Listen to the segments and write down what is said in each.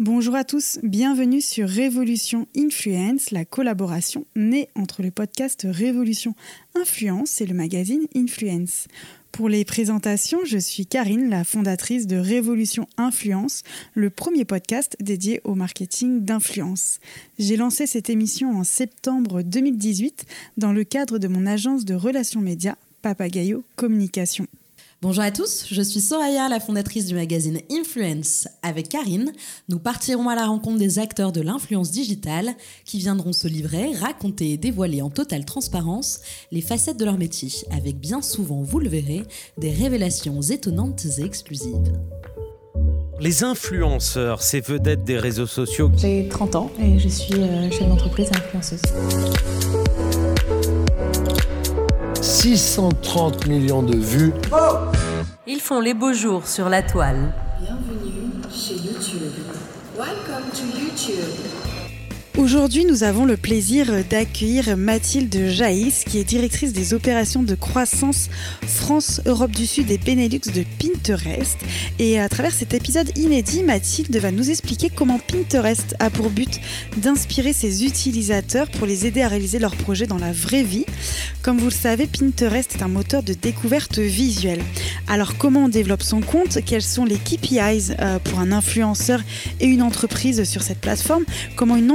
Bonjour à tous, bienvenue sur Révolution Influence, la collaboration née entre le podcast Révolution Influence et le magazine Influence. Pour les présentations, je suis Karine, la fondatrice de Révolution Influence, le premier podcast dédié au marketing d'influence. J'ai lancé cette émission en septembre 2018 dans le cadre de mon agence de relations médias Papagayo Communication. Bonjour à tous, je suis Soraya, la fondatrice du magazine Influence. Avec Karine, nous partirons à la rencontre des acteurs de l'influence digitale qui viendront se livrer, raconter et dévoiler en totale transparence les facettes de leur métier, avec bien souvent, vous le verrez, des révélations étonnantes et exclusives. Les influenceurs, ces vedettes des réseaux sociaux. J'ai 30 ans et je suis euh, chef d'entreprise influenceuse. 630 millions de vues. Ils font les beaux jours sur la toile. Bienvenue chez YouTube. Welcome to YouTube. Aujourd'hui, nous avons le plaisir d'accueillir Mathilde Jaïs, qui est directrice des opérations de croissance France, Europe du Sud et Benelux de Pinterest. Et à travers cet épisode inédit, Mathilde va nous expliquer comment Pinterest a pour but d'inspirer ses utilisateurs pour les aider à réaliser leurs projets dans la vraie vie. Comme vous le savez, Pinterest est un moteur de découverte visuelle. Alors comment on développe son compte? Quels sont les KPIs euh, pour un influenceur et une entreprise sur cette plateforme? Comment une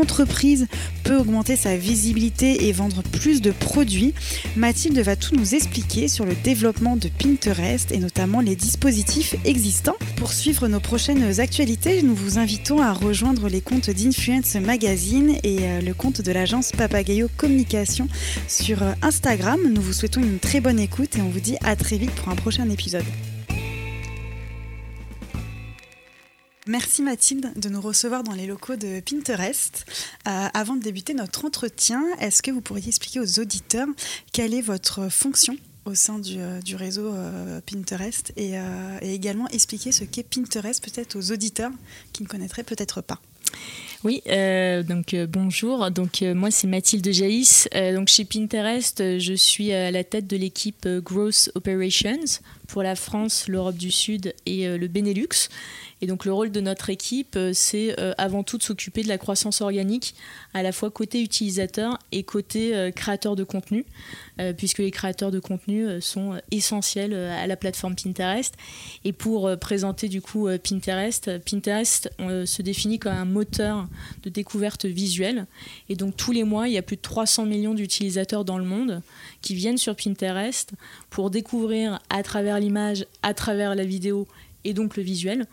peut augmenter sa visibilité et vendre plus de produits, Mathilde va tout nous expliquer sur le développement de Pinterest et notamment les dispositifs existants. Pour suivre nos prochaines actualités, nous vous invitons à rejoindre les comptes d'Influence Magazine et euh, le compte de l'agence Papagayo Communication sur euh, Instagram. Nous vous souhaitons une très bonne écoute et on vous dit à très vite pour un prochain épisode. Merci Mathilde de nous recevoir dans les locaux de Pinterest. Euh, avant de débuter notre entretien, est-ce que vous pourriez expliquer aux auditeurs quelle est votre fonction au sein du, euh, réseau euh, Pinterest et, également expliquer ce qu'est Pinterest peut-être aux auditeurs qui ne connaîtraient peut-être pas? Oui, donc bonjour. Donc moi c'est Mathilde Jaïs. donc chez Pinterest, je suis à la tête de l'équipe Growth Operations pour la France, l'Europe du Sud et le Benelux. Et donc le rôle de notre équipe, euh, c'est euh, avant tout de s'occuper de la croissance organique, à la fois côté utilisateur et côté euh, créateur de contenu, puisque les créateurs de contenu sont essentiels à la plateforme Pinterest. Et pour présenter du coup Pinterest, Pinterest se définit comme un moteur de découverte visuelle. Et donc tous les mois, il y a plus de 300 millions d'utilisateurs dans le monde qui viennent sur Pinterest pour découvrir à travers l'image, à travers la vidéo et donc le visuel,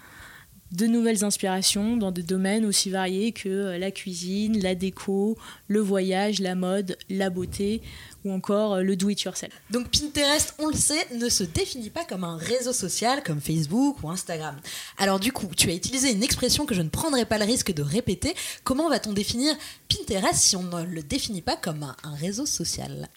de nouvelles inspirations dans des domaines aussi variés que euh, la cuisine, la déco, le voyage, la mode, la beauté ou encore euh, le do-it-yourself. Donc Pinterest, on le sait, ne se définit pas comme un réseau social comme Facebook ou Instagram. Alors du coup, tu as utilisé une expression que je ne prendrai pas le risque de répéter. Comment va-t-on définir Pinterest si on ne le définit pas comme un, réseau social?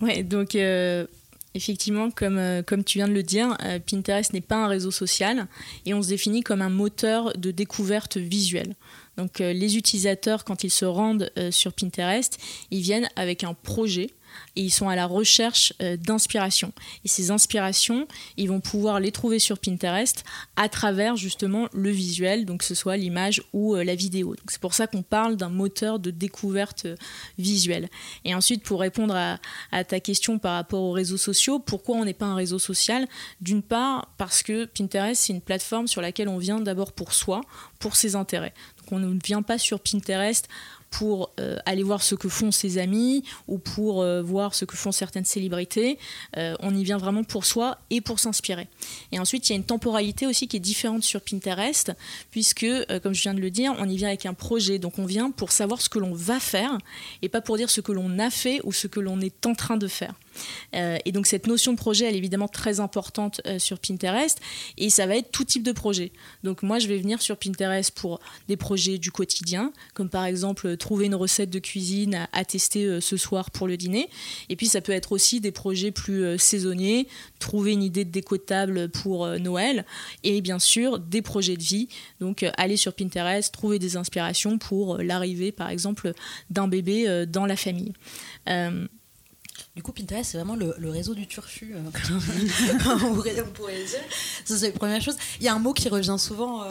Ouais, donc euh, Effectivement, comme, euh, comme tu viens de le dire, euh, Pinterest n'est pas un réseau social et on se définit comme un moteur de découverte visuelle. Donc euh, les utilisateurs, quand ils se rendent sur Pinterest, ils viennent avec un projet et ils sont à la recherche euh, d'inspiration. Et ces inspirations, ils vont pouvoir les trouver sur Pinterest à travers justement le visuel, donc que ce soit l'image ou euh, la vidéo. C'est pour ça qu'on parle d'un moteur de découverte euh, visuelle. Et ensuite, pour répondre à, à, ta question par rapport aux réseaux sociaux, pourquoi on n'est pas un réseau social? D'une part, parce que Pinterest, c'est une plateforme sur laquelle on vient d'abord pour soi, pour ses intérêts. Donc on ne vient pas sur Pinterest pour euh, aller voir ce que font ses amis ou pour euh, voir ce que font certaines célébrités. Euh, on y vient vraiment pour soi et pour s'inspirer. Et ensuite, il y a une temporalité aussi qui est différente sur Pinterest, puisque, comme je viens de le dire, on y vient avec un projet. Donc on vient pour savoir ce que l'on va faire et pas pour dire ce que l'on a fait ou ce que l'on est en train de faire. Euh, et donc cette notion de projet, elle est évidemment très importante euh, sur Pinterest et ça va être tout type de projet. Donc moi, je vais venir sur Pinterest pour des projets du quotidien, comme par exemple euh, trouver une recette de cuisine à, tester ce soir pour le dîner. Et puis ça peut être aussi des projets plus saisonniers, trouver une idée de décotable pour Noël et bien sûr des projets de vie. Donc aller sur Pinterest, trouver des inspirations pour l'arrivée par exemple d'un bébé dans la famille. Du coup, Pinterest, c'est vraiment le, le réseau du turfu, euh, on pourrait on pourrait dire. Ça, c'est la première chose. Il y a un mot qui revient souvent euh,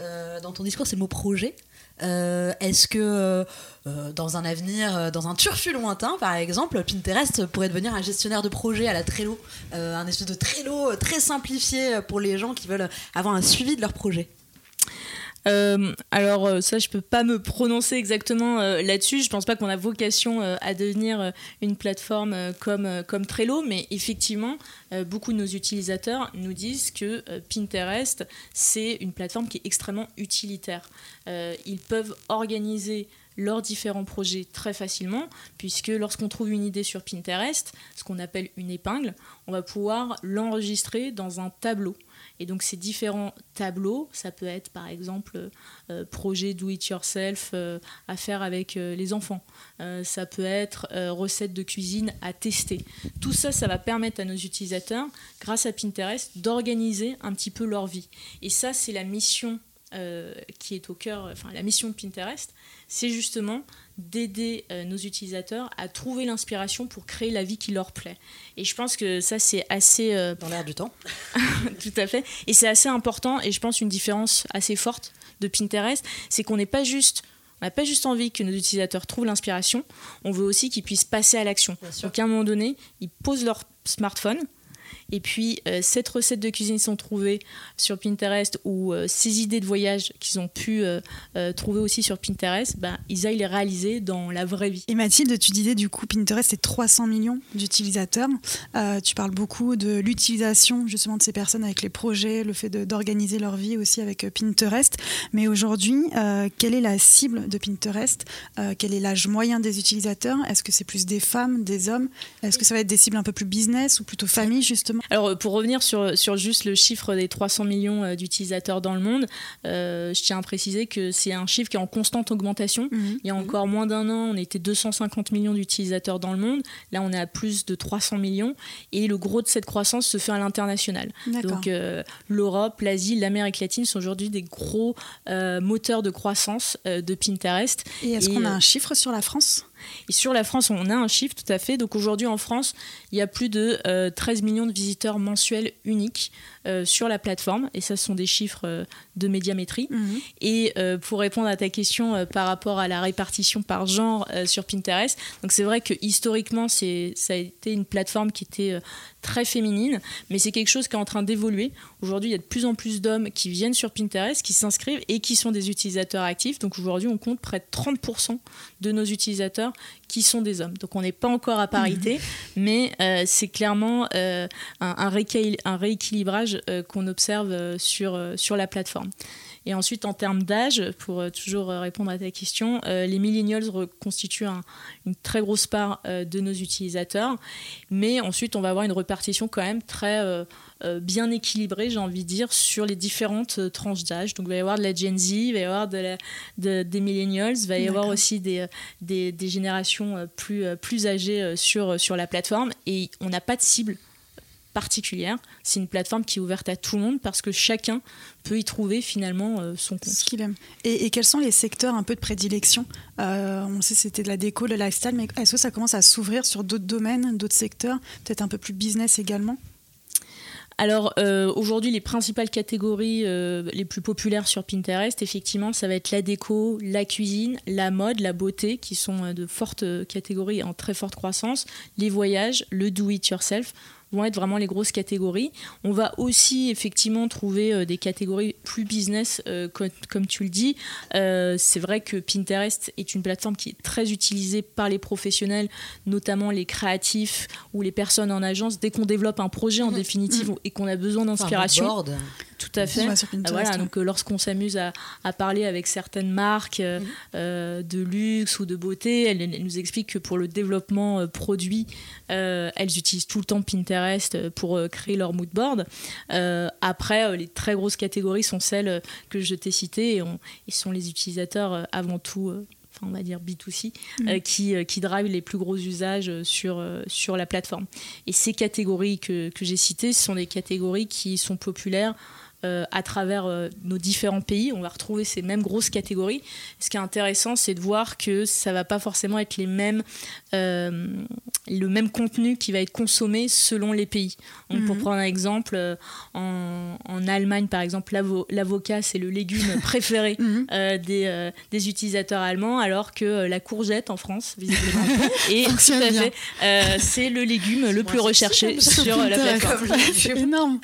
euh, dans ton discours, c'est le mot projet. Euh, Est-ce que euh, dans un avenir, dans un turfu lointain, par exemple, Pinterest pourrait devenir un gestionnaire de projet à la Trello, euh, un espèce de Trello très simplifié pour les gens qui veulent avoir un suivi de leur projet Euh, alors euh, ça, je peux pas me prononcer exactement euh, là-dessus. Je pense pas qu'on a vocation à devenir une plateforme comme, comme Trello, mais effectivement, beaucoup de nos utilisateurs nous disent que Pinterest, c'est une plateforme qui est extrêmement utilitaire. Ils peuvent organiser leurs différents projets très facilement, puisque lorsqu'on trouve une idée sur Pinterest, ce qu'on appelle une épingle, on va pouvoir l'enregistrer dans un tableau. Et donc ces différents tableaux, ça peut être par exemple euh, projet do it yourself euh, à faire avec euh, les enfants. Euh, ça peut être euh, recettes de cuisine à tester. Tout ça, ça va permettre à nos utilisateurs, grâce à Pinterest, d'organiser un petit peu leur vie. Et ça, c'est la mission euh, qui est au cœur, enfin la mission de Pinterest, c'est justement d'aider euh, nos utilisateurs à trouver l'inspiration pour créer la vie qui leur plaît. Et je pense que ça, c'est assez... euh, dans l'air du temps. tout à fait. Et c'est assez important, et je pense une différence assez forte de Pinterest, c'est qu'on n'est pas juste... On n'a pas juste envie que nos utilisateurs trouvent l'inspiration, on veut aussi qu'ils puissent passer à l'action. Donc à un moment donné, ils posent leur smartphone, et puis euh, cette recette de cuisine sont trouvées sur Pinterest ou euh, ces idées de voyage qu'ils ont pu euh, trouver aussi sur Pinterest, ben, ils aillent les réaliser dans la vraie vie. Et Mathilde, tu disais du coup Pinterest c'est 300 millions d'utilisateurs. Tu parles beaucoup de l'utilisation justement de ces personnes avec les projets, le fait d'organiser leur vie aussi avec Pinterest. Mais aujourd'hui, quelle est la cible de Pinterest? Quel est l'âge moyen des utilisateurs? Est-ce que c'est plus des femmes, des hommes? Est-ce que ça va être des cibles un peu plus business ou plutôt famille justement? Alors, euh, pour revenir sur, sur juste le chiffre des 300 millions euh, d'utilisateurs dans le monde, euh, je tiens à préciser que c'est un chiffre qui est en constante augmentation. Mhm. Il y a encore moins d'un an, on était 250 millions d'utilisateurs dans le monde. Là, on est à plus de 300 millions. Et le gros de cette croissance se fait à l'international. Donc, euh, l'Europe, l'Asie, l'Amérique latine sont aujourd'hui des gros euh, moteurs de croissance de Pinterest. Et est-ce qu'on a un chiffre sur la France? Et sur la France, on a un chiffre tout à fait. Donc aujourd'hui en France, il y a plus de euh, 13 millions de visiteurs mensuels uniques euh, sur la plateforme. Et ça, ce sont des chiffres euh, de médiamétrie. Mhm. Et euh, pour répondre à ta question euh, par rapport à la répartition par genre euh, sur Pinterest, donc c'est vrai que historiquement, ça a été une plateforme qui était euh, très féminine, mais c'est quelque chose qui est en train d'évoluer. Aujourd'hui, il y a de plus en plus d'hommes qui viennent sur Pinterest, qui s'inscrivent et qui sont des utilisateurs actifs. Donc aujourd'hui, on compte près de 30% de nos utilisateurs qui sont des hommes. Donc on n'est pas encore à parité, mais euh, c'est clairement euh, un, un rééquil- un rééquilibrage euh, qu'on observe sur, sur la plateforme. Et ensuite, en termes d'âge, pour euh, toujours euh, répondre à ta question, euh, les millennials constituent un- une très grosse part de nos utilisateurs. Mais ensuite, on va avoir une répartition quand même très bien équilibrée, j'ai envie de dire, sur les différentes tranches d'âge. Donc, il va y avoir de la Gen Z, il va y avoir de la- de- des millennials, il va y avoir aussi des, des, des générations plus, plus âgées sur, sur la plateforme. Et on n'a pas de cible particulière. C'est une plateforme qui est ouverte à tout le monde parce que chacun peut y trouver finalement euh, son compte. ce qu'il aime. Et, et quels sont les secteurs un peu de prédilection? Euh, On sait que c'était de la déco, le lifestyle, mais est-ce que ça commence à s'ouvrir sur d'autres domaines, d'autres secteurs, peut-être un peu plus business également? Alors euh, aujourd'hui, les principales catégories euh, les plus populaires sur Pinterest, effectivement, ça va être la déco, la cuisine, la mode, la beauté, qui sont de fortes catégories en très forte croissance, les voyages, le do-it-yourself vont être vraiment les grosses catégories. On va aussi effectivement trouver euh, des catégories plus business, euh, co- comme tu le dis. Euh, c'est vrai que Pinterest est une plateforme qui est très utilisée par les professionnels, notamment les créatifs ou les personnes en agence. Dès qu'on développe un projet en définitive et qu'on a besoin d'inspiration, Enfin. Tout à fait. Ah, Voilà, donc euh, lorsqu'on s'amuse à, à parler avec certaines marques euh, euh, de luxe ou de beauté, elles, elles nous expliquent que pour le développement produit, elles utilisent tout le temps Pinterest pour créer leur mood board. Après, les très grosses catégories sont celles que je t'ai citées et, on, et sont les utilisateurs avant tout. Enfin, on va dire B2C, euh, qui, euh, qui drive les plus gros usages sur, euh, sur la plateforme. Et ces catégories que, que j'ai citées, ce sont des catégories qui sont populaires euh, à travers euh, nos différents pays. On va retrouver ces mêmes grosses catégories. Ce qui est intéressant, c'est de voir que ça va pas forcément être les mêmes, euh, le même contenu qui va être consommé selon les pays. Donc, Pour Mhm. prendre un exemple, en, en Allemagne, par exemple, l'avo- l'avocat, c'est le légume préféré Mhm. des, des utilisateurs allemands, alors que la courgette en France, visiblement, et tout Fonctionne à bien. fait, c'est le légume le plus recherché Sur la plateforme. C'est énorme.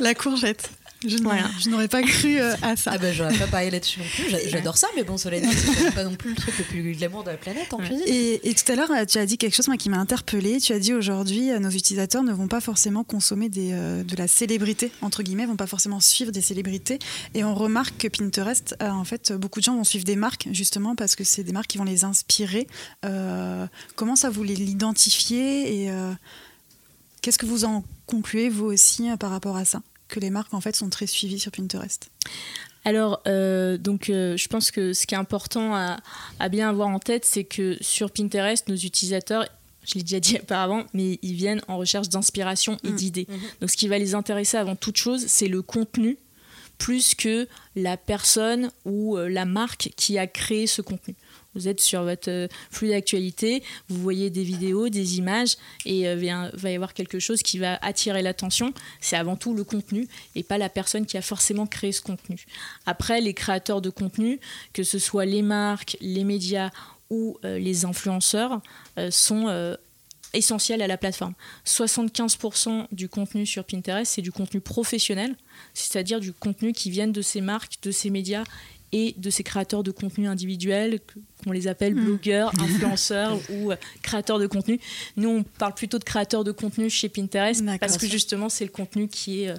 La courgette. Je, n- Voilà. je n'aurais pas cru euh, à ça. Ah ben j'aurais pas parié là-dessus non plus. J'a- J'adore ça, mais bon, dit, c'est pas non plus le truc le plus glamour de la planète en cuisine. Et, et tout à l'heure, euh, tu as dit quelque chose moi, qui m'a interpellée. Tu as dit aujourd'hui, euh, nos utilisateurs ne vont pas forcément consommer des, euh, de la célébrité, entre guillemets, vont pas forcément suivre des célébrités. Et on remarque que Pinterest, euh, en fait, beaucoup de gens vont suivre des marques, justement, parce que c'est des marques qui vont les inspirer. Comment ça, vous l'identifiez et qu'est-ce que vous en concluez, vous aussi, par rapport à ça? Que les marques, en fait, sont très suivies sur Pinterest. Alors, euh, donc, euh, je pense que ce qui est important à, à bien avoir en tête, c'est que sur Pinterest, nos utilisateurs, je l'ai déjà dit auparavant, mais ils viennent en recherche d'inspiration et Mhm. d'idées. Mhm. Donc, ce qui va les intéresser avant toute chose, c'est le contenu, plus que la personne ou euh, la marque qui a créé ce contenu. Vous êtes sur votre euh, flux d'actualité, vous voyez des vidéos, des images, et euh, va va y avoir quelque chose qui va attirer l'attention. C'est avant tout le contenu et pas la personne qui a forcément créé ce contenu. Après, les créateurs de contenu, que ce soit les marques, les médias ou euh, les influenceurs, sont essentiels à la plateforme. 75% du contenu sur Pinterest, c'est du contenu professionnel, c'est-à-dire du contenu qui vient de ces marques, de ces médias et de ces créateurs de contenu individuels, qu'on les appelle Mm. blogueurs, influenceurs ou euh, créateurs de contenu. Nous, on parle plutôt de créateurs de contenu chez Pinterest parce que justement, c'est le contenu qui est, euh,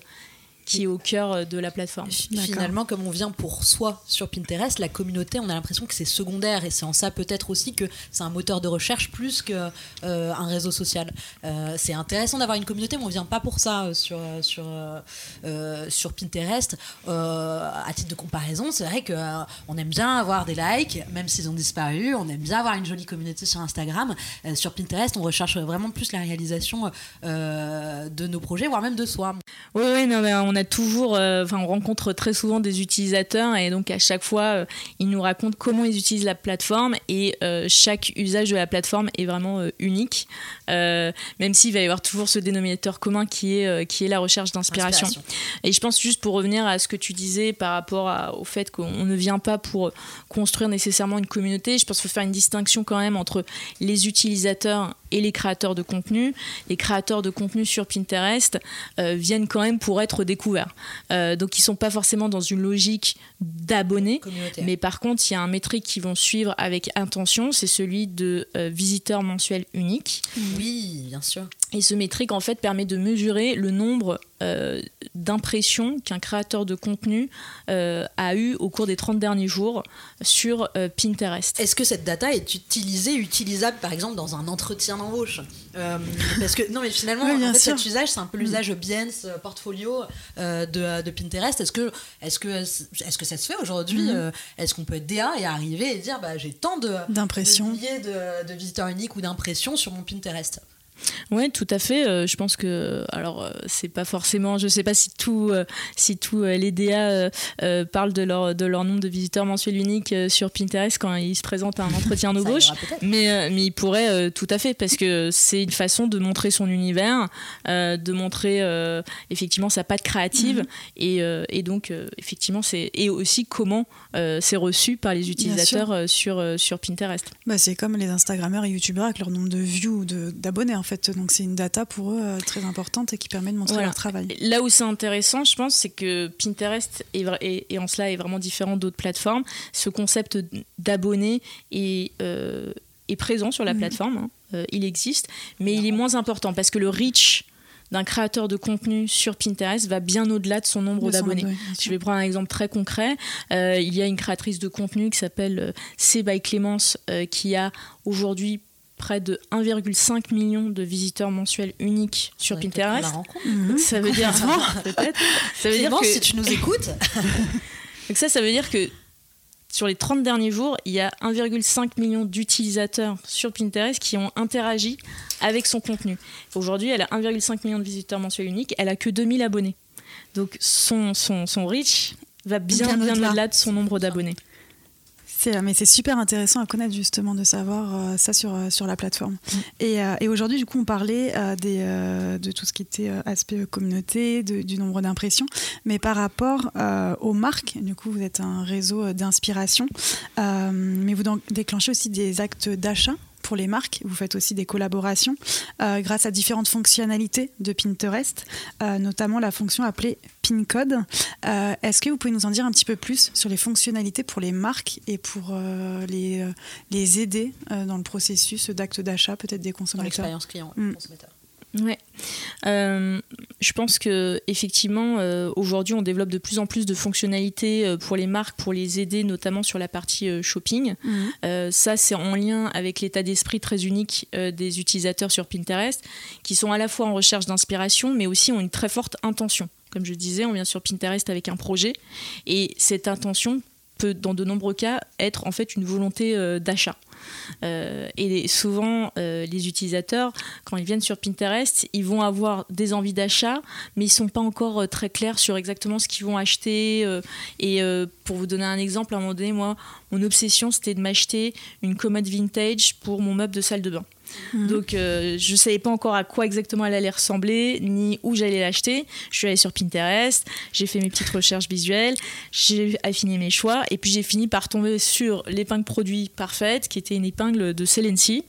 qui est au cœur euh, de la plateforme. Finalement, comme on vient pour soi sur Pinterest, la communauté, on a l'impression que c'est secondaire et c'est en ça peut-être aussi que c'est un moteur de recherche plus qu'un réseau social. Euh, c'est intéressant d'avoir une communauté, mais on vient pas pour ça euh, sur, euh, sur, euh, euh, sur Pinterest. Euh, à titre de comparaison, c'est vrai qu'on aime bien avoir des likes, même s'ils ont disparu. On aime bien avoir une jolie communauté sur Instagram. Euh, sur Pinterest, on recherche vraiment plus la réalisation euh, de nos projets, voire même de soi. Oui, oui, non, mais on a toujours, euh, enfin, on rencontre très souvent des utilisateurs et donc à chaque fois, euh, ils nous racontent comment ils utilisent la plateforme et euh, chaque usage de la plateforme est vraiment unique, même s'il va y avoir toujours ce dénominateur commun qui est, qui est la recherche d'inspiration. Inspiration. Et je pense juste pour revenir à ce que tu disais par rapport à- au fait qu'on ne vient pas pour construire nécessairement une communauté, je pense qu'il faut faire une distinction quand même entre les utilisateurs et les créateurs de contenu. Les créateurs de contenu sur Pinterest euh, viennent quand même pour être découverts. Euh, donc ils sont pas forcément dans une logique d'abonnés. Mais par contre, il y a un métrique qu'ils vont suivre avec intention, c'est celui de euh, visiteurs mensuels uniques. Oui, bien sûr. Et ce métrique, en fait, permet de mesurer le nombre euh, d'impressions qu'un créateur de contenu euh, a eu au cours des 30 derniers jours sur euh, Pinterest. Est-ce que cette data est utilisée, utilisable par exemple dans un entretien d'embauche? Euh, Parce que non, mais finalement, Oui, en fait, cet usage, c'est un peu l'usage Behance portfolio euh, de, de Pinterest. Est-ce que, est-ce que, est-ce que ça se fait aujourd'hui. Euh, Est-ce qu'on peut être DA et arriver et dire, bah, j'ai tant de D'impression. de milliers de, de visiteurs uniques ou d'impressions sur mon Pinterest? Oui, tout à fait. Euh, je pense que, alors, euh, c'est pas forcément, je sais pas si tout, euh, si tous euh, les DA parlent de leur, de leur nombre de visiteurs mensuels uniques sur Pinterest quand ils se présentent à un entretien d'embauche. Mais, mais il pourrait euh, tout à fait, parce que c'est une façon de montrer son univers, de montrer effectivement sa patte créative, et, euh, et donc effectivement, c'est et aussi comment c'est reçu par les utilisateurs sur, sur Pinterest. Bah, c'est comme les Instagrammeurs et YouTubeurs avec leur nombre de views ou de- d'abonnés en fait. Donc c'est une data pour eux euh, très importante et qui permet de montrer Voilà. leur travail. Là où c'est intéressant, je pense, c'est que Pinterest est, et en cela est vraiment différent d'autres plateformes. Ce concept d'abonné est, euh, est présent sur la Mhm. plateforme, hein. Euh, il existe, mais il est moins important parce que le reach d'un créateur de contenu sur Pinterest va bien au-delà de son nombre d'abonnés. Je vais prendre un exemple très concret. Euh, il y a une créatrice de contenu qui s'appelle C by Clémence euh, qui a aujourd'hui près de 1,5 million de visiteurs mensuels uniques sur Pinterest. Ça veut dire peut-être. Ça veut dire Clémence, que si tu nous écoutes, donc ça, ça veut dire que sur les 30 derniers jours, il y a 1,5 million d'utilisateurs sur Pinterest qui ont interagi avec son contenu. Aujourd'hui, elle a 1,5 million de visiteurs mensuels uniques, elle a que 2000 abonnés. Donc son, son, son reach va bien, Bien au-delà de son nombre d'abonnés. C'est, mais c'est super intéressant à connaître justement de savoir euh, ça sur, euh, sur la plateforme. Et, euh, et aujourd'hui, du coup, on parlait euh, des, de tout ce qui était aspect communauté, de- du nombre d'impressions. Mais par rapport aux marques, du coup, vous êtes un réseau d'inspiration, mais vous déclenchez aussi des actes d'achat pour les marques. Vous faites aussi des collaborations euh, grâce à différentes fonctionnalités de Pinterest, euh, notamment la fonction appelée PinCode. Euh, Est-ce que vous pouvez nous en dire un petit peu plus sur les fonctionnalités pour les marques et pour euh, les, euh, les aider euh, dans le processus d'acte d'achat, peut-être des consommateurs? l'expérience client, Mm. consommateur. Ouais. Euh, je pense que effectivement, euh, aujourd'hui, on développe de plus en plus de fonctionnalités euh, pour les marques, pour les aider, notamment sur la partie euh, shopping. Mhm. Euh, ça, c'est en lien avec l'état d'esprit très unique des utilisateurs sur Pinterest, qui sont à la fois en recherche d'inspiration, mais aussi ont une très forte intention. Comme je disais, on vient sur Pinterest avec un projet, et cette intention peut, dans de nombreux cas, être en fait une volonté euh, d'achat. Euh, et souvent, euh, les utilisateurs, quand ils viennent sur Pinterest, ils vont avoir des envies d'achat, mais ils sont pas encore très clairs sur exactement ce qu'ils vont acheter. et pour vous donner un exemple, à un moment donné, moi, mon obsession, c'était de m'acheter une commode vintage pour mon meuble de salle de bain. Donc, euh, je savais pas encore à quoi exactement elle allait ressembler, ni où j'allais l'acheter. Je suis allée sur Pinterest, j'ai fait mes petites recherches visuelles, j'ai affiné mes choix, et puis j'ai fini par tomber sur l'épingle produit parfaite, qui était une épingle de Celency.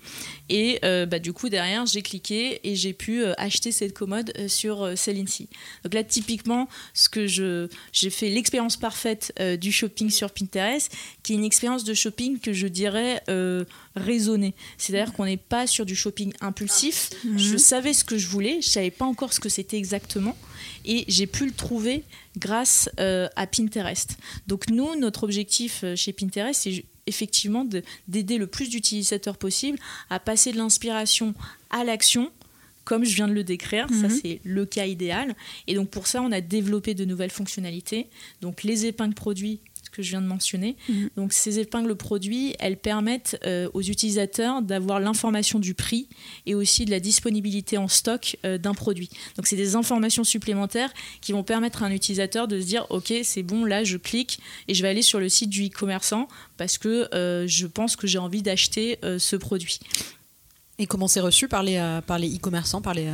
Et euh, bah, du coup, derrière, j'ai cliqué et j'ai pu euh, acheter cette commode euh, sur euh, Celency. Donc là, typiquement, ce que je, j'ai fait l'expérience parfaite du shopping sur Pinterest, qui est une expérience de shopping que je dirais raisonnée. C'est-à-dire qu'on n'est pas sur du shopping impulsif. Je savais ce que je voulais, je savais pas encore ce que c'était exactement, et j'ai pu le trouver grâce à Pinterest. Donc nous, notre objectif chez Pinterest, c'est effectivement de- d'aider le plus d'utilisateurs possible à passer de l'inspiration à l'action. Comme je viens de le décrire, ça Mhm. c'est le cas idéal. Et donc pour ça, on a développé de nouvelles fonctionnalités. Donc les épingles produits que je viens de mentionner. Mhm. Donc ces épingles produits, elles permettent euh, aux utilisateurs d'avoir l'information du prix et aussi de la disponibilité en stock euh, d'un produit. Donc c'est des informations supplémentaires qui vont permettre à un utilisateur de se dire ok c'est bon là je clique et je vais aller sur le site du e-commerçant parce que euh, je pense que j'ai envie d'acheter ce produit. Et comment c'est reçu par les, par les e-commerçants par les,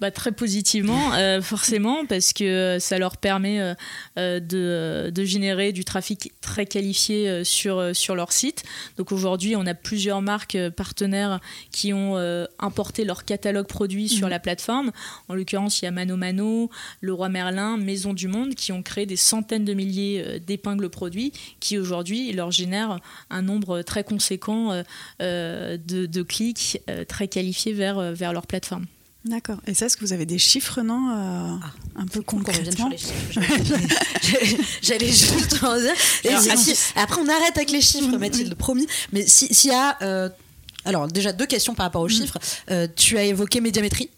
Bah, très positivement, euh, forcément, parce que euh, ça leur permet euh, de, de générer du trafic très qualifié sur, sur leur site. Donc aujourd'hui, on a plusieurs marques partenaires qui ont importé leur catalogue produit sur la plateforme. En l'occurrence, il y a Mano Mano, Leroy Merlin, Maison du Monde, qui ont créé des centaines de milliers d'épingles produits qui aujourd'hui leur génèrent un nombre très conséquent de, de clics très qualifiés vers, vers leur plateforme. D'accord. Et ça, est-ce que vous avez des chiffres, non euh, Un peu concrètement. J'allais- juste en dire. Alors, ah, si- après, on arrête avec les chiffres, Mathilde, promis. Mais si- s'il y a. euh, alors, déjà, deux questions par rapport aux chiffres. Euh, tu as évoqué médiamétrie.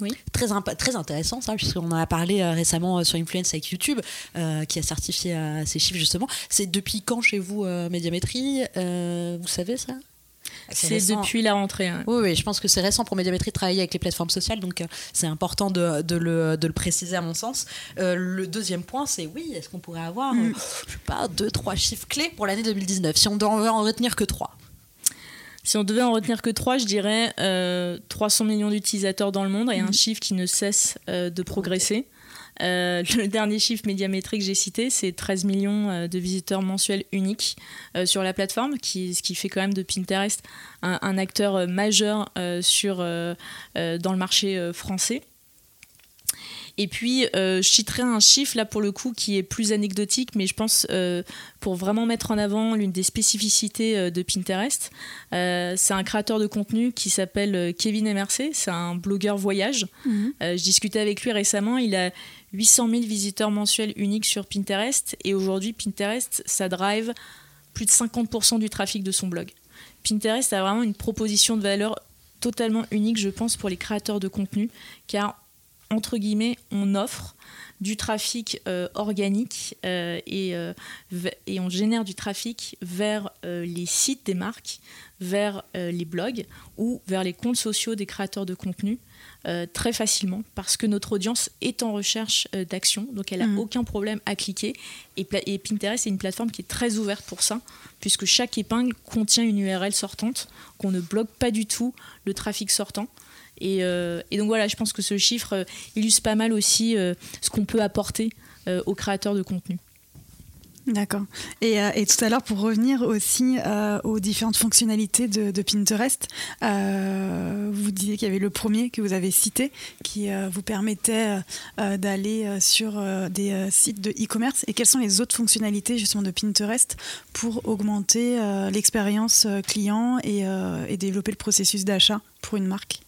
Oui. Très, très intéressant ça, puisqu'on en a parlé euh, récemment euh, sur Influence avec YouTube, euh, qui a certifié ces chiffres justement. C'est depuis quand chez vous médiamétrie? Vous savez ça? C'est depuis la rentrée. hein. Oui, oui, je pense que c'est récent pour Médiamétrie de travailler avec les plateformes sociales, donc euh, c'est important de, de le, de le préciser à mon sens. Euh, le deuxième point, c'est oui, est-ce qu'on pourrait avoir, euh, je sais pas, deux, trois chiffres clés pour l'année 2019, si on doit en retenir que trois? Si on devait en retenir que trois, je dirais euh, 300 millions d'utilisateurs dans le monde et un chiffre qui ne cesse euh, de progresser. Euh, le dernier chiffre médiamétrique que j'ai cité, c'est 13 millions euh, de visiteurs mensuels uniques euh, sur la plateforme, qui, ce qui fait quand même de Pinterest un, un acteur majeur euh, sur, dans le marché français. Et puis, euh, je citerai un chiffre là pour le coup qui est plus anecdotique, mais je pense euh, pour vraiment mettre en avant l'une des spécificités euh, de Pinterest. C'est un créateur de contenu qui s'appelle Kevin MRC, c'est un blogueur voyage. Euh, je discutais avec lui récemment, il a 800 000 visiteurs mensuels uniques sur Pinterest et aujourd'hui Pinterest, ça drive plus de 50% du trafic de son blog. Pinterest a vraiment une proposition de valeur totalement unique, je pense, pour les créateurs de contenu, car entre guillemets, on offre du trafic euh, organique euh, et, euh, et, on génère du trafic vers les sites des marques, vers les blogs ou vers les comptes sociaux des créateurs de contenu. très facilement parce que notre audience est en recherche d'action, donc elle n'a mmh. aucun problème à cliquer. Et, et Pinterest est une plateforme qui est très ouverte pour ça, puisque chaque épingle contient une URL sortante, qu'on ne bloque pas du tout le trafic sortant. Euh, et, donc voilà, je pense que ce chiffre euh, illustre pas mal aussi euh, ce qu'on peut apporter aux créateurs de contenu. D'accord. Et, tout à l'heure, pour revenir aussi aux différentes fonctionnalités de, Pinterest, vous disiez qu'il y avait le premier que vous avez cité, qui vous permettait d'aller sur des sites de e-commerce. Et quelles sont les autres fonctionnalités justement de Pinterest pour augmenter l'expérience client et développer le processus d'achat pour une marque?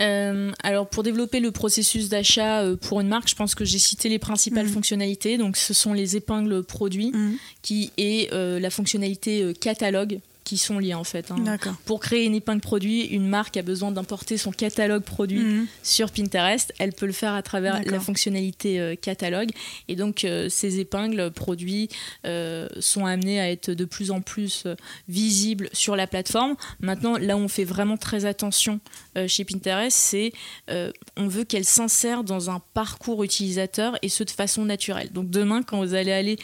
Euh, alors pour développer le processus d'achat euh, pour une marque, je pense que j'ai cité les principales mhm. fonctionnalités. Donc ce sont les épingles produits mhm. qui est euh, la fonctionnalité catalogue qui sont liés en fait. Hein. Pour créer une épingle produit, une marque a besoin d'importer son catalogue produit mhm. sur Pinterest. Elle peut le faire à travers la fonctionnalité euh, catalogue. Et donc euh, ces épingles produits euh, sont amenées à être de plus en plus visibles sur la plateforme. Maintenant, là où on fait vraiment très attention chez Pinterest, c'est on veut qu'elles s'insèrent dans un parcours utilisateur et ce de façon naturelle. Donc demain, quand vous allez aller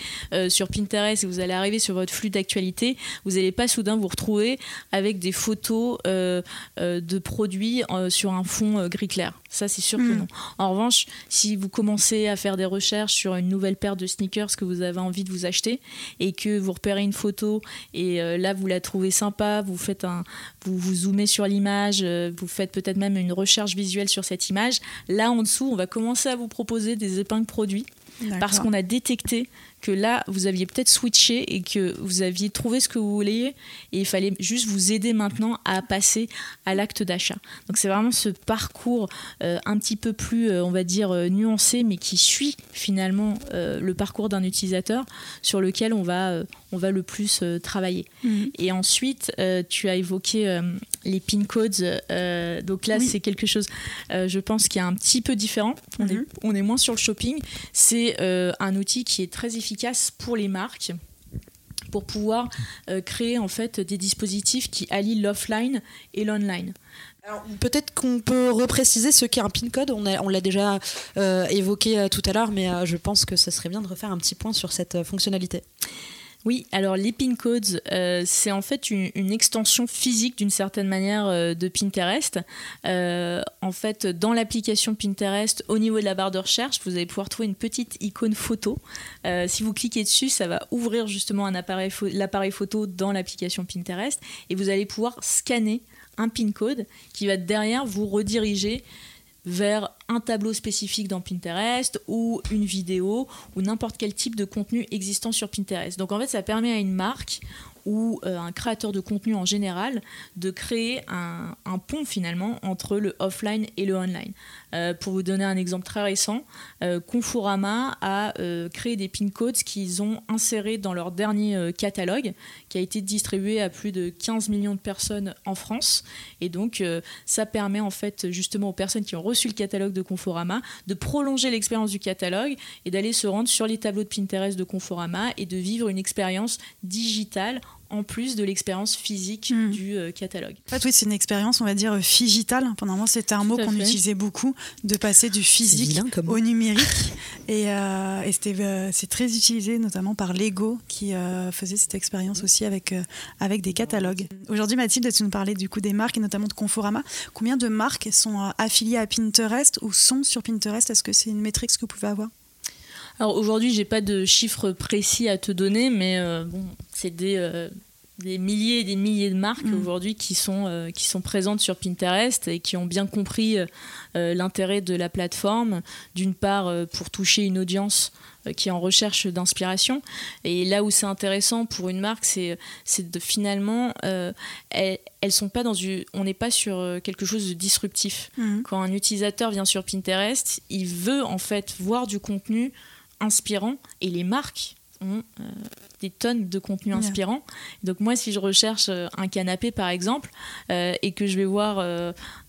sur Pinterest et vous allez arriver sur votre flux d'actualité, vous n'allez pas soudain vous retrouver avec des photos euh, euh, de produits euh, sur un fond gris clair. Ça, c'est sûr que hmm. non. En revanche, si vous commencez à faire des recherches sur une nouvelle paire de sneakers que vous avez envie de vous acheter et que vous repérez une photo et là vous la trouvez sympa, vous faites un, vous vous zoomez sur l'image, vous faites peut-être même une recherche visuelle sur cette image. Là en dessous, on va commencer à vous proposer des épingles produits parce qu'on a détecté que là, vous aviez peut-être switché et que vous aviez trouvé ce que vous vouliez et il fallait juste vous aider maintenant à passer à l'acte d'achat. Donc c'est vraiment ce parcours euh, un petit peu plus, euh, on va dire, euh, nuancé, mais qui suit finalement le parcours d'un utilisateur sur lequel on va, on va le plus travailler. Mhm. Et ensuite, tu as évoqué les pin codes. donc là, c'est quelque chose, je pense, qui est un petit peu différent. On, est, mhm. on est moins sur le shopping. C'est un outil qui est très efficace pour les marques pour pouvoir euh, créer en fait des dispositifs qui allient l'offline et l'online. Peut-être qu'on peut repréciser ce qu'est un PIN code. On, l'a déjà euh, évoqué euh, tout à l'heure, mais je pense que ça serait bien de refaire un petit point sur cette fonctionnalité. Oui, alors les pin codes, euh, c'est en fait une, extension physique d'une certaine manière euh, de Pinterest. Euh, en fait, dans l'application Pinterest, au niveau de la barre de recherche, vous allez pouvoir trouver une petite icône photo. si vous cliquez dessus, ça va ouvrir justement l'appareil photo dans l'application Pinterest et vous allez pouvoir scanner un pin code qui va derrière vous rediriger vers un tableau spécifique dans Pinterest ou une vidéo ou n'importe quel type de contenu existant sur Pinterest. Donc en fait, ça permet à une marque ou euh, un créateur de contenu en général de créer un, pont finalement entre le offline et le online. Euh, pour vous donner un exemple très récent, euh, Conforama a créé des pin codes qu'ils ont insérés dans leur dernier catalogue qui a été distribué à plus de 15 millions de personnes en France. Et donc ça permet en fait justement aux personnes qui ont reçu le catalogue de Conforama de prolonger l'expérience du catalogue et d'aller se rendre sur les tableaux de Pinterest de Conforama et de vivre une expérience digitale en plus de l'expérience physique hmm. du euh, catalogue. En fait, oui, c'est une expérience, on va dire, figitale. Pendant un moment, c'était un mot qu'on utilisait beaucoup, de passer du physique au numérique. et, euh, euh, c'est très utilisé, notamment par Lego, qui faisait cette expérience aussi avec, avec des catalogues. Aujourd'hui, Mathilde, tu nous parlais du coup des marques, et notamment de Conforama. Combien de marques sont affiliées à Pinterest ou sont sur Pinterest? Est-ce que c'est une métrique que vous pouvez avoir? Alors aujourd'hui, j'ai pas de chiffres précis à te donner, mais euh, bon, c'est des, euh, des, milliers et des milliers de marques mm. aujourd'hui qui sont euh, qui sont présentes sur Pinterest et qui ont bien compris l'intérêt de la plateforme. D'une part, pour toucher une audience qui est en recherche d'inspiration. Et là où c'est intéressant pour une marque, c'est de finalement, elles, elles, sont pas dans du, on n'est pas sur quelque chose de disruptif. Mm. Quand un utilisateur vient sur Pinterest, il veut en fait voir du contenu inspirant et les marques ont euh, des tonnes de contenu inspirant. Donc moi, si je recherche euh, un canapé, par exemple, euh, et que je vais voir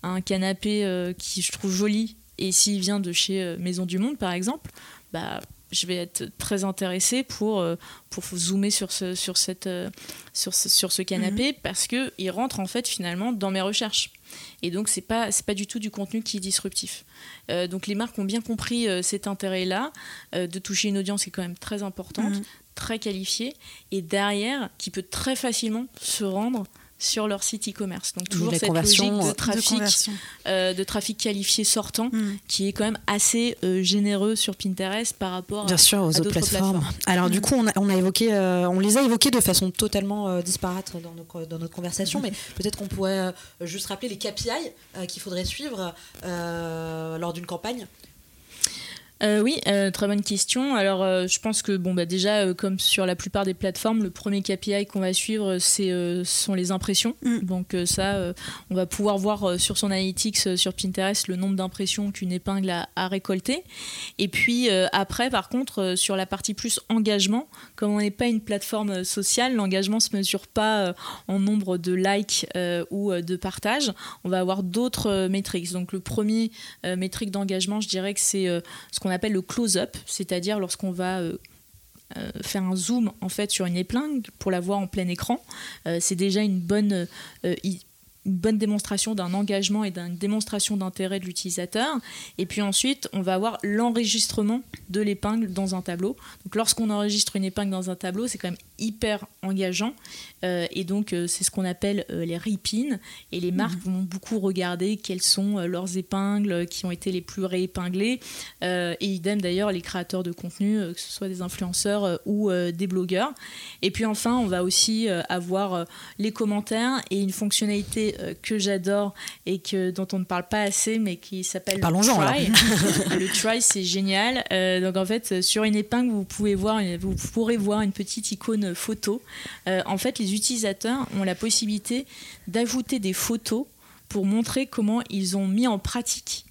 un canapé qui je trouve joli et s'il vient de chez Maison du Monde, par exemple, bah, je vais être très intéressée pour, pour zoomer sur ce, sur cette, sur ce, sur ce canapé parce qu'il rentre en fait finalement dans mes recherches. Et donc, ce n'est pas, pas du tout du contenu qui est disruptif. donc, les marques ont bien compris cet intérêt-là de toucher une audience qui est quand même très importante, mhm. très qualifiée, et derrière, qui peut très facilement se rendre sur leur site e-commerce. Donc toujours cette logique de trafic, euh, de, trafic qualifié sortant, mm. qui est quand même assez euh, généreux sur Pinterest par rapport Bien sûr, aux autres plateformes. Alors du mm. coup, on, a, évoqué, euh, on les a évoqués de façon totalement disparate dans, dans, notre conversation, mm. mais peut-être qu'on pourrait juste rappeler les KPI qu'il faudrait suivre lors d'une campagne. Euh, oui, euh, très bonne question. Alors, euh, je pense que bon, bah, déjà, comme sur la plupart des plateformes, le premier KPI qu'on va suivre, c'est sont les impressions. Mm. Donc ça, on va pouvoir voir sur son analytics sur Pinterest le nombre d'impressions qu'une épingle a, a, récolté. Et puis après, par contre, sur la partie plus engagement, comme on n'est pas une plateforme sociale, l'engagement se mesure pas en nombre de likes ou de partages. On va avoir d'autres métriques. Donc le premier métrique d'engagement, je dirais que c'est ce qu'on appelle le close-up, c'est-à-dire lorsqu'on va euh, euh, faire un zoom en fait sur une épingle pour la voir en plein écran. Euh, c'est déjà une bonne, démonstration d'un engagement et d'une démonstration d'intérêt de l'utilisateur. Et puis ensuite, on va avoir l'enregistrement de l'épingle dans un tableau. Lorsqu'on enregistre une épingle dans un tableau, c'est quand même hyper engageant. Euh, et donc euh, c'est ce qu'on appelle euh, les ripins. Et les marques mhm. vont beaucoup regarder quelles sont leurs épingles qui ont été les plus réépinglées. et idem d'ailleurs les créateurs de contenu, que ce soit des influenceurs ou des blogueurs. Et puis enfin, on va aussi avoir les commentaires et une fonctionnalité euh, que j'adore et que, dont on ne parle pas assez, mais qui s'appelle le Try. le Try, c'est génial. Euh, donc en fait, sur une épingle, vous, pouvez voir, vous pourrez voir une petite icône photo. Euh, en fait, les utilisateurs ont la possibilité d'ajouter des photos pour montrer comment ils ont mis en pratique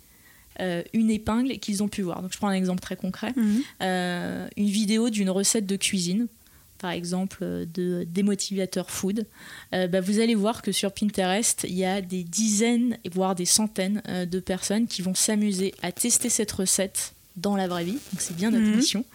une épingle qu'ils ont pu voir. Donc je prends un exemple très concret. Mhm. une vidéo d'une recette de cuisine par exemple euh, de démotivateur food, euh, bah, vous allez voir que sur Pinterest, il y a des dizaines, voire des centaines euh, de personnes qui vont s'amuser à tester cette recette dans la vraie vie, donc c'est bien notre mhm. mission.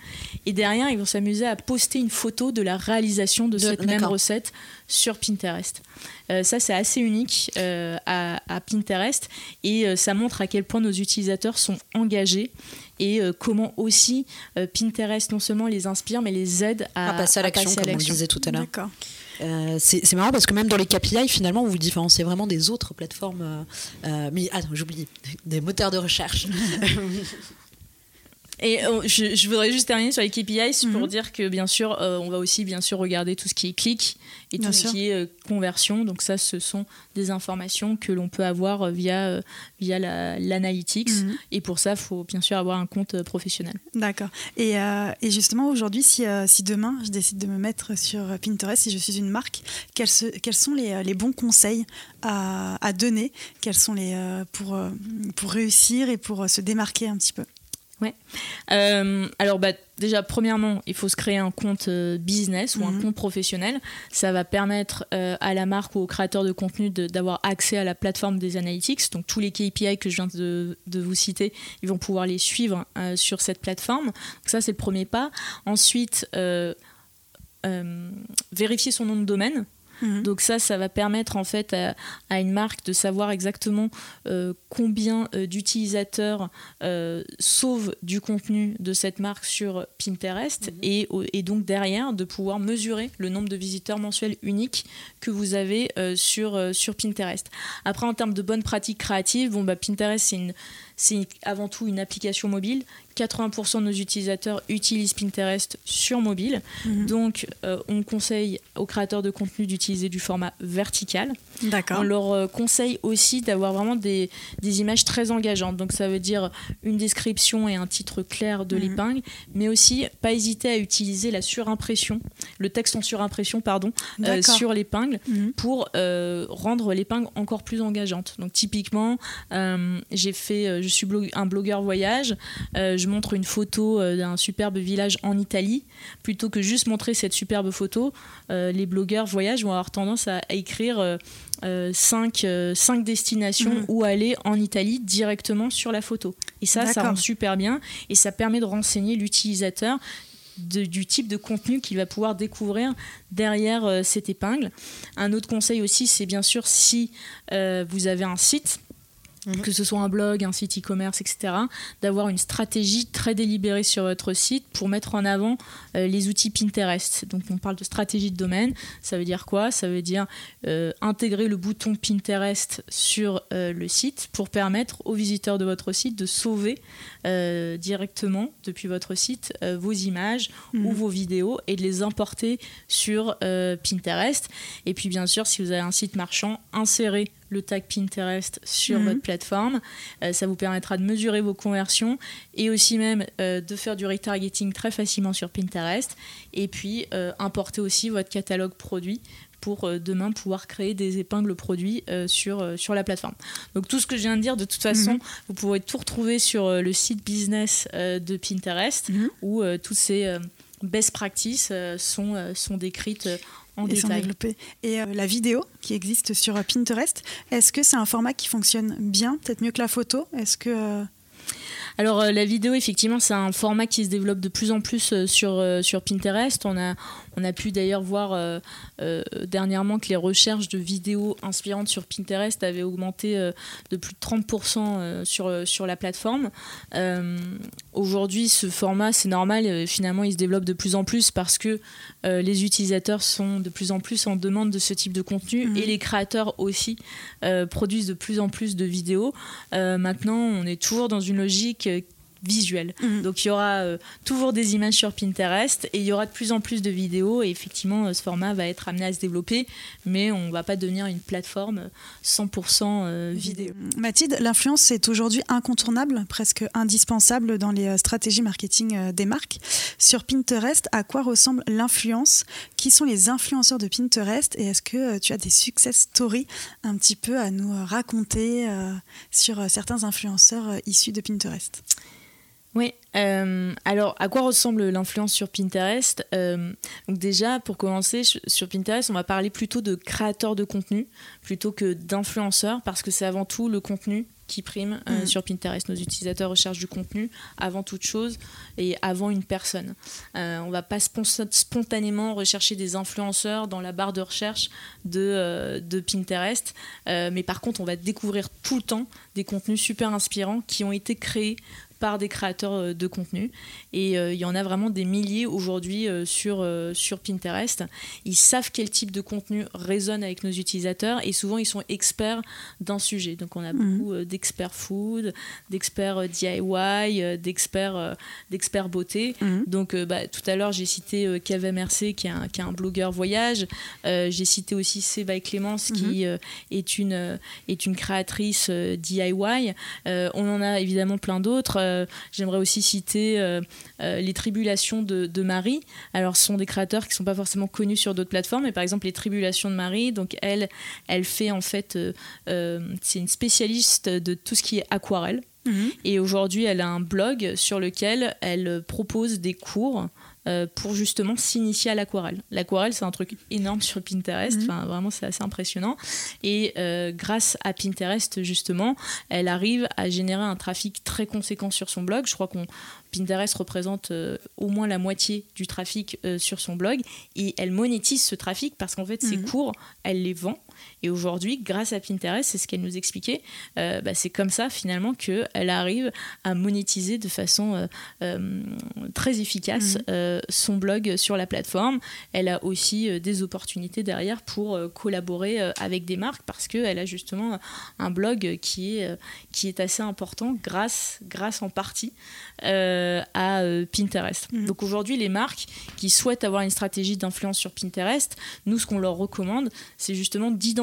Et derrière, ils vont s'amuser à poster une photo de la réalisation de, cette même recette sur Pinterest. ça, c'est assez unique à, Pinterest et ça montre à quel point nos utilisateurs sont engagés et euh, comment aussi euh, Pinterest non seulement les inspire mais les aide à, passer à l'action, comme on le disait tout à l'heure. Euh, c'est marrant parce que même dans les KPI, finalement, vous vous différencez vraiment des autres plateformes. mais attends, j'oublie, des moteurs de recherche. Et je, voudrais juste terminer sur les KPIs pour mhm. dire que bien sûr, on va aussi bien sûr regarder tout ce qui est clic et tout ce qui est conversion. Donc ça, ce sont des informations que l'on peut avoir euh, via, euh, via l'analytics. Mhm. Et pour ça, il faut bien sûr avoir un compte euh, professionnel. D'accord. Et, et, justement, aujourd'hui, si, si, demain, je décide de me mettre sur Pinterest, si je suis une marque, quels, quels sont les, les, bons conseils à, à donner? Quels sont les, pour, pour réussir et pour se démarquer un petit peu? Ouais. Euh, alors, bah, déjà, premièrement, il faut se créer un compte euh, business ou un mhm. compte professionnel. Ça va permettre euh, à la marque ou au créateur de contenu d'avoir accès à la plateforme des analytics. Donc, tous les KPI que je viens de, de vous citer, ils vont pouvoir les suivre sur cette plateforme. Donc, ça, c'est le premier pas. Ensuite, vérifier son nom de domaine. Mhm. Donc ça, ça va permettre en fait à, une marque de savoir exactement euh, combien euh, d'utilisateurs euh, sauvent du contenu de cette marque sur Pinterest mhm. et, et, donc derrière de pouvoir mesurer le nombre de visiteurs mensuels uniques que vous avez sur, sur Pinterest. Après, en termes de bonnes pratiques créatives, bon, bah, Pinterest, c'est une c'est avant tout une application mobile. 80% de nos utilisateurs utilisent Pinterest sur mobile. Mhm. Donc, euh, on conseille aux créateurs de contenu d'utiliser du format vertical. D'accord. On leur euh, conseille aussi d'avoir vraiment des, des, images très engageantes. Donc, ça veut dire une description et un titre clair de mhm. l'épingle, mais aussi pas hésiter à utiliser la surimpression, le texte en surimpression, pardon, euh, sur l'épingle mhm. pour rendre l'épingle encore plus engageante. Donc, typiquement, j'ai fait je suis un blogueur voyage, je montre une photo d'un superbe village en Italie, plutôt que juste montrer cette superbe photo, les blogueurs voyage vont avoir tendance à, écrire cinq, cinq, destinations mhm. où aller en Italie directement sur la photo. Et ça, ça rend super bien et ça permet de renseigner l'utilisateur du type de contenu qu'il va pouvoir découvrir derrière euh, cette épingle. Un autre conseil aussi, c'est bien sûr si euh, vous avez un site, Mhm. que ce soit un blog, un site e-commerce, etc., d'avoir une stratégie très délibérée sur votre site pour mettre en avant euh, les outils Pinterest. Donc on parle de stratégie de domaine, ça veut dire quoi? Ça veut dire euh, intégrer le bouton Pinterest sur euh, le site pour permettre aux visiteurs de votre site de sauver directement depuis votre site vos images ou mhm. vos vidéos et de les importer sur Pinterest. Et puis bien sûr, si vous avez un site marchand, insérer le tag Pinterest sur mhm. votre plateforme. Euh, ça vous permettra de mesurer vos conversions et aussi même euh, de faire du retargeting très facilement sur Pinterest. Et puis euh, importer aussi votre catalogue produit pour demain pouvoir créer des épingles produits sur, sur la plateforme. Donc tout ce que je viens de dire, de toute façon, mhm. vous pourrez tout retrouver sur le site business de Pinterest mhm. où toutes ces best practices sont, sont décrites et Et euh, la vidéo qui existe sur Pinterest, est-ce que c'est un format qui fonctionne bien, peut-être mieux que la photo? Est-ce que euh, alors euh, la vidéo, effectivement, c'est un format qui se développe de plus en plus euh, sur, euh, sur Pinterest. On a, on a pu d'ailleurs voir dernièrement que les recherches de vidéos inspirantes sur Pinterest avaient augmenté de plus de 30% sur, sur la plateforme. Aujourd'hui, ce format, c'est normal, finalement, il se développe de plus en plus parce que les utilisateurs sont de plus en plus en demande de ce type de contenu mmh. et les créateurs aussi produisent de plus en plus de vidéos. maintenant, on est toujours dans une logique visuel. Mhm. Donc il y aura euh, toujours des images sur Pinterest et il y aura de plus en plus de vidéos et effectivement euh, ce format va être amené à se développer mais on ne va pas devenir une plateforme 100% euh, vidéo. Mathilde, l'influence est aujourd'hui incontournable, presque indispensable dans les stratégies marketing des marques. Sur Pinterest, à quoi ressemble l'influence? Qui sont les influenceurs de Pinterest? Et est-ce que tu as des success stories un petit peu à nous raconter sur certains influenceurs issus de Pinterest? Oui, euh, alors à quoi ressemble l'influence sur Pinterest euh, Donc déjà, pour commencer, sur Pinterest, on va parler plutôt de créateurs de contenu plutôt que d'influenceurs parce que c'est avant tout le contenu qui prime euh, mm. sur Pinterest. Nos utilisateurs recherchent du contenu avant toute chose et avant une personne. on va pas spontanément rechercher des influenceurs dans la barre de recherche de, de Pinterest, mais par contre, on va découvrir tout le temps des contenus super inspirants qui ont été créés par des créateurs euh, de contenu. Et euh, il y en a vraiment des milliers aujourd'hui euh, sur, sur Pinterest. Ils savent quel type de contenu résonne avec nos utilisateurs et souvent ils sont experts d'un sujet. Donc on a mhm. beaucoup d'experts food, d'experts DIY, d'experts d'experts beauté. Mhm. Donc bah, tout à l'heure j'ai cité qui est un, qui est un blogueur voyage. j'ai cité aussi Séva Clémence qui mhm. est, une, est une créatrice DIY. on en a évidemment plein d'autres. Euh, j'aimerais aussi citer euh, euh, les Tribulations de, Marie. Alors, ce sont des créateurs qui ne sont pas forcément connus sur d'autres plateformes, mais par exemple, les Tribulations de Marie, donc elle, elle fait en fait, c'est une spécialiste de tout ce qui est aquarelle. Mhm. Et aujourd'hui, elle a un blog sur lequel elle propose des cours euh, pour justement s'initier à l'aquarelle. L'aquarelle, c'est un truc énorme sur Pinterest, mhm. enfin, vraiment c'est assez impressionnant. Et euh, grâce à Pinterest, justement, elle arrive à générer un trafic très conséquent sur son blog. Je crois qu'on Pinterest représente euh, au moins la moitié du trafic sur son blog et elle monétise ce trafic parce qu'en fait ses mhm. cours, elle les vend et aujourd'hui, grâce à Pinterest, c'est ce qu'elle nous expliquait, euh, bah, c'est comme ça finalement qu'elle arrive à monétiser de façon euh, euh, très efficace mhm. son blog sur la plateforme. Elle a aussi des opportunités derrière pour collaborer avec des marques parce qu'elle a justement un blog qui est, qui est assez important grâce, grâce en partie à Pinterest. Mhm. Donc aujourd'hui, les marques qui souhaitent avoir une stratégie d'influence sur Pinterest, nous, ce qu'on leur recommande, c'est justement d'identifier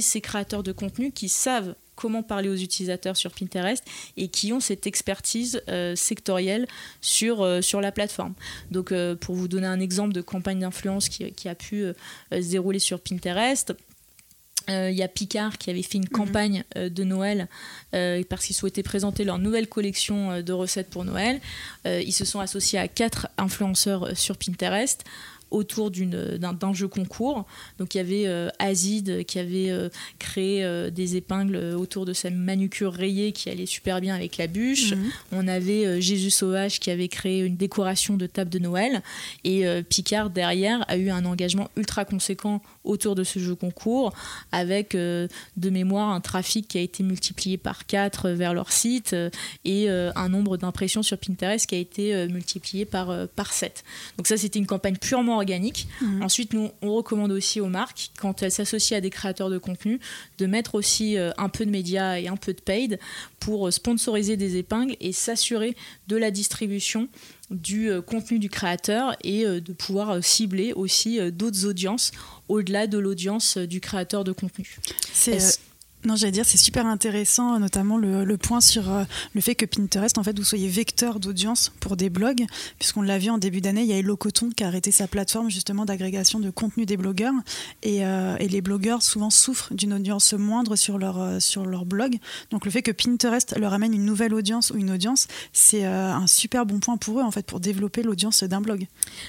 ces créateurs de contenu qui savent comment parler aux utilisateurs sur Pinterest et qui ont cette expertise euh, sectorielle sur, euh, sur la plateforme. Donc euh, pour vous donner un exemple de campagne d'influence qui, qui, a pu se dérouler sur Pinterest, Il y a Picard qui avait fait une campagne de Noël parce qu'ils souhaitaient présenter leur nouvelle collection de recettes pour Noël. ils se sont associés à quatre influenceurs sur Pinterest autour d'un jeu concours. Donc il y avait euh, Azid qui avait euh, créé euh, des épingles autour de sa manucure rayée qui allait super bien avec la bûche. Mhm. On avait Jésus Sauvage qui avait créé une décoration de table de Noël. Et Picard derrière a eu un engagement ultra conséquent autour de ce jeu concours avec de mémoire un trafic qui a été multiplié par 4 vers leur site et un nombre d'impressions sur Pinterest qui a été multiplié par, par 7. Donc ça c'était une campagne purement organique. Mhm. Ensuite, nous, on recommande aussi aux marques, quand elles s'associent à des créateurs de contenu, de mettre aussi euh, un peu de médias et un peu de paid pour euh, sponsoriser des épingles et s'assurer de la distribution du euh, contenu du créateur et de pouvoir cibler aussi d'autres audiences au-delà de l'audience du créateur de contenu. C'est non, j'allais dire, c'est super intéressant, notamment le, point sur euh, le fait que Pinterest, en fait, vous soyez vecteur d'audience pour des blogs, puisqu'on l'a vu en début d'année, il y a Hello Coton qui a arrêté sa plateforme justement d'agrégation de contenu des blogueurs, et, euh, les blogueurs souvent souffrent d'une audience moindre sur leur, euh, sur leur blog. Donc le fait que Pinterest leur amène une nouvelle audience ou une audience, c'est un super bon point pour eux, en fait, pour développer l'audience d'un blog.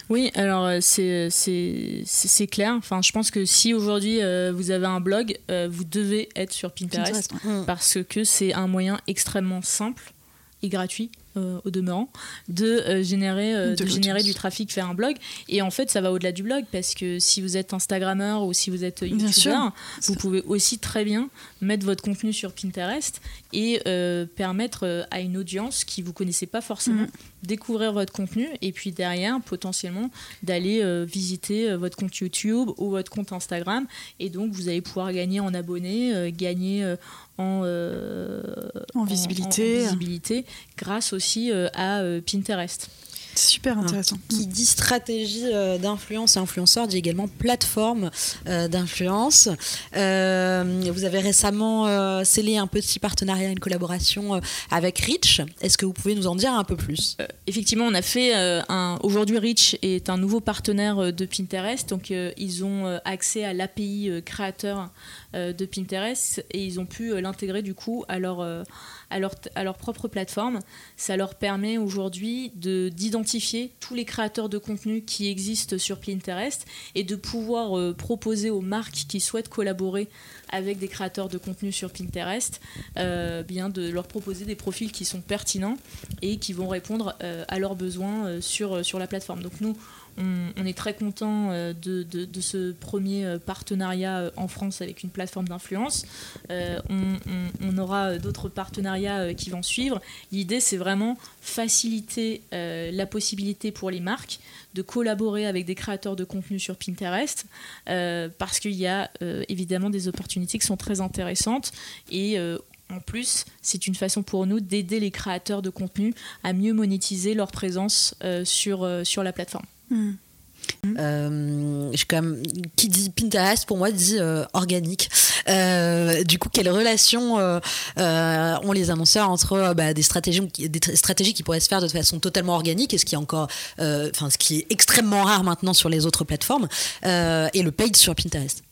Oui, alors c'est clair. Enfin, je pense que si aujourd'hui vous avez un blog, vous devez être sur Pinterest, parce que c'est un moyen extrêmement simple et gratuit euh, au demeurant de euh, générer euh, de, générer du trafic vers un blog. Et en fait ça va au-delà du blog parce que si vous êtes instagrammeur ou si vous êtes youtubeur vous pouvez aussi très bien mettre votre contenu sur Pinterest et permettre à une audience qui vous connaissez pas forcément mm. découvrir votre contenu et puis derrière potentiellement d'aller visiter votre compte YouTube ou votre compte Instagram. Et donc vous allez pouvoir gagner en abonnés gagner euh, en, visibilité. visibilité grâce aussi euh, à euh, Pinterest. Super intéressant. Qui dit stratégie d'influence et influenceur dit également plateforme d'influence. vous avez récemment scellé un petit partenariat, une collaboration avec Rich. Est-ce que vous pouvez nous en dire un peu plus? Effectivement, on a fait un. Aujourd'hui, Rich est un nouveau partenaire de Pinterest. Donc, ils ont accès à l'API créateur euh, de Pinterest et ils ont pu euh, l'intégrer du coup à leur, euh, à, leur, à leur propre plateforme. Ça leur permet aujourd'hui d'identifier tous les créateurs de contenu qui existent sur Pinterest et de pouvoir proposer aux marques qui souhaitent collaborer avec des créateurs de contenu sur Pinterest, bien de leur proposer des profils qui sont pertinents et qui vont répondre à leurs besoins sur, sur la plateforme. Donc nous, on, est très content euh, de, ce premier euh, partenariat euh, en France avec une plateforme d'influence. on, aura d'autres partenariats qui vont suivre. L'idée, c'est vraiment faciliter la possibilité pour les marques de collaborer avec des créateurs de contenu sur Pinterest parce qu'il y a évidemment des opportunités qui sont très intéressantes et en plus, c'est une façon pour nous d'aider les créateurs de contenu à mieux monétiser leur présence sur, sur la plateforme. Euh, je, comme, qui dit Pinterest pour moi dit euh, organique. Euh, du coup, quelle relation ont les annonceurs entre bah, des stratégies, qui pourraient se faire de façon totalement organique et ce qui encore, enfin ce qui est extrêmement rare maintenant sur les autres plateformes et le paid sur Pinterest?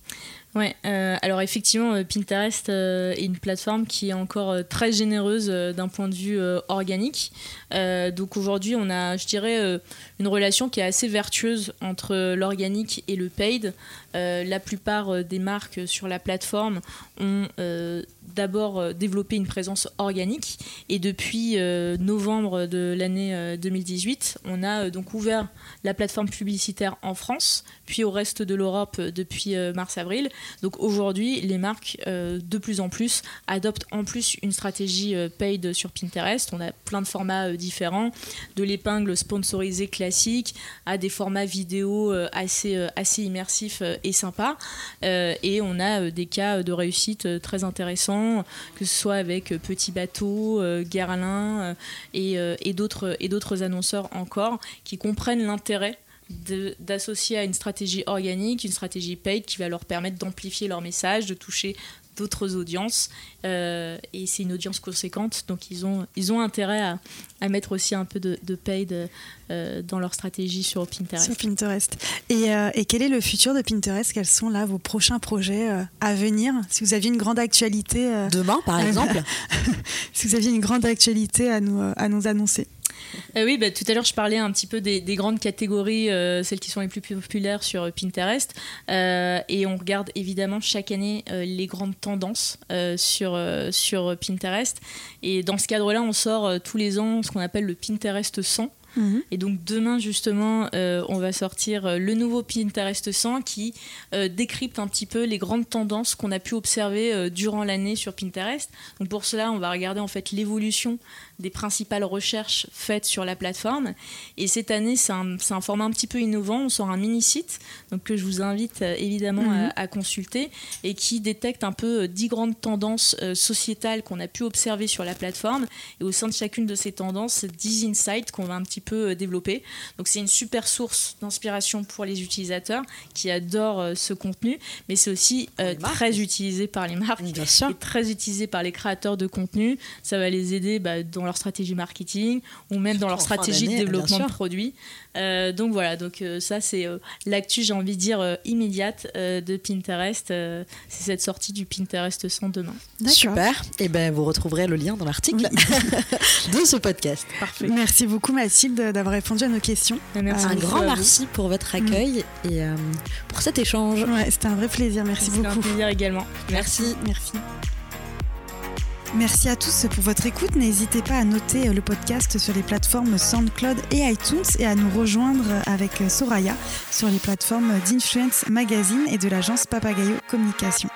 Ouais, alors effectivement, Pinterest est une plateforme qui est encore très généreuse d'un point de vue organique. donc aujourd'hui, on a, je dirais, une relation qui est assez vertueuse entre l'organique et le paid. Euh, la plupart euh, des marques sur la plateforme ont euh, d'abord développé une présence organique et depuis novembre de l'année 2018, on a donc ouvert la plateforme publicitaire en France, puis au reste de l'Europe depuis mars-avril. Donc aujourd'hui, les marques de plus en plus adoptent en plus une stratégie paid sur Pinterest. On a plein de formats différents, de l'épingle sponsorisée classique à des formats vidéo euh, assez, euh, assez immersifs euh, et sympas. et on a des cas de réussite très intéressants, que ce soit avec Petit Bateau, Guerlain et, et d'autres annonceurs encore, qui comprennent l'intérêt d'associer à une stratégie organique, une stratégie paid qui va leur permettre d'amplifier leur message, de toucher d'autres audiences. Euh, et c'est une audience conséquente, donc ils ont, ils ont intérêt à, à mettre aussi un peu de, de paid euh, dans leur stratégie sur Pinterest. Sur Pinterest. Et, euh, et, quel est le futur de Pinterest? Quels sont là vos prochains projets euh, à venir? Si vous aviez une grande actualité. euh, Demain, par exemple. si vous aviez une grande actualité à nous, à nous annoncer. Euh, oui, bah, tout à l'heure, je parlais un petit peu des, des grandes catégories, euh, celles qui sont les plus populaires sur euh, Pinterest. Et on regarde évidemment chaque année les grandes tendances sur, sur Pinterest. Et dans ce cadre-là, on sort tous les ans ce qu'on appelle le Pinterest 100. Mhm. Et donc demain justement, euh, on va sortir euh, le nouveau Pinterest 100 qui euh, décrypte un petit peu les grandes tendances qu'on a pu observer euh, durant l'année sur Pinterest. Donc pour cela, on va regarder en fait l'évolution des principales recherches faites sur la plateforme. Et cette année, c'est un, format un petit peu innovant. On sort un mini-site donc, que je vous invite évidemment Mhm. à, à consulter et qui détecte un peu euh, 10 grandes tendances sociétales qu'on a pu observer sur la plateforme. Et au sein de chacune de ces tendances, 10 insights qu'on va un petit peu euh, développer. Donc c'est une super source d'inspiration pour les utilisateurs qui adorent euh, ce contenu, mais c'est aussi euh, très utilisé par les marques Bien sûr. et très utilisé par les créateurs de contenu. Ça va les aider bah, dans leur stratégie marketing ou même dans leur stratégie de développement de produits. Euh, donc voilà, donc euh, ça c'est l'actu, j'ai envie de dire immédiate de Pinterest. C'est cette sortie du Pinterest 100 demain. Super. Et ben vous retrouverez le lien dans l'article de ce podcast. Parfait. Merci beaucoup Mathilde d'avoir répondu à nos questions. Merci Un Un beaucoup grand merci pour votre accueil et euh, pour cet échange. Ouais, c'était un vrai plaisir. Merci C'était un beaucoup. plaisir également. Merci. Merci. Merci à tous pour votre écoute. N'hésitez pas à noter le podcast sur les plateformes SoundCloud et iTunes et à nous rejoindre avec Soraya sur les plateformes d'Influence Magazine et de l'agence Papagayo Communication.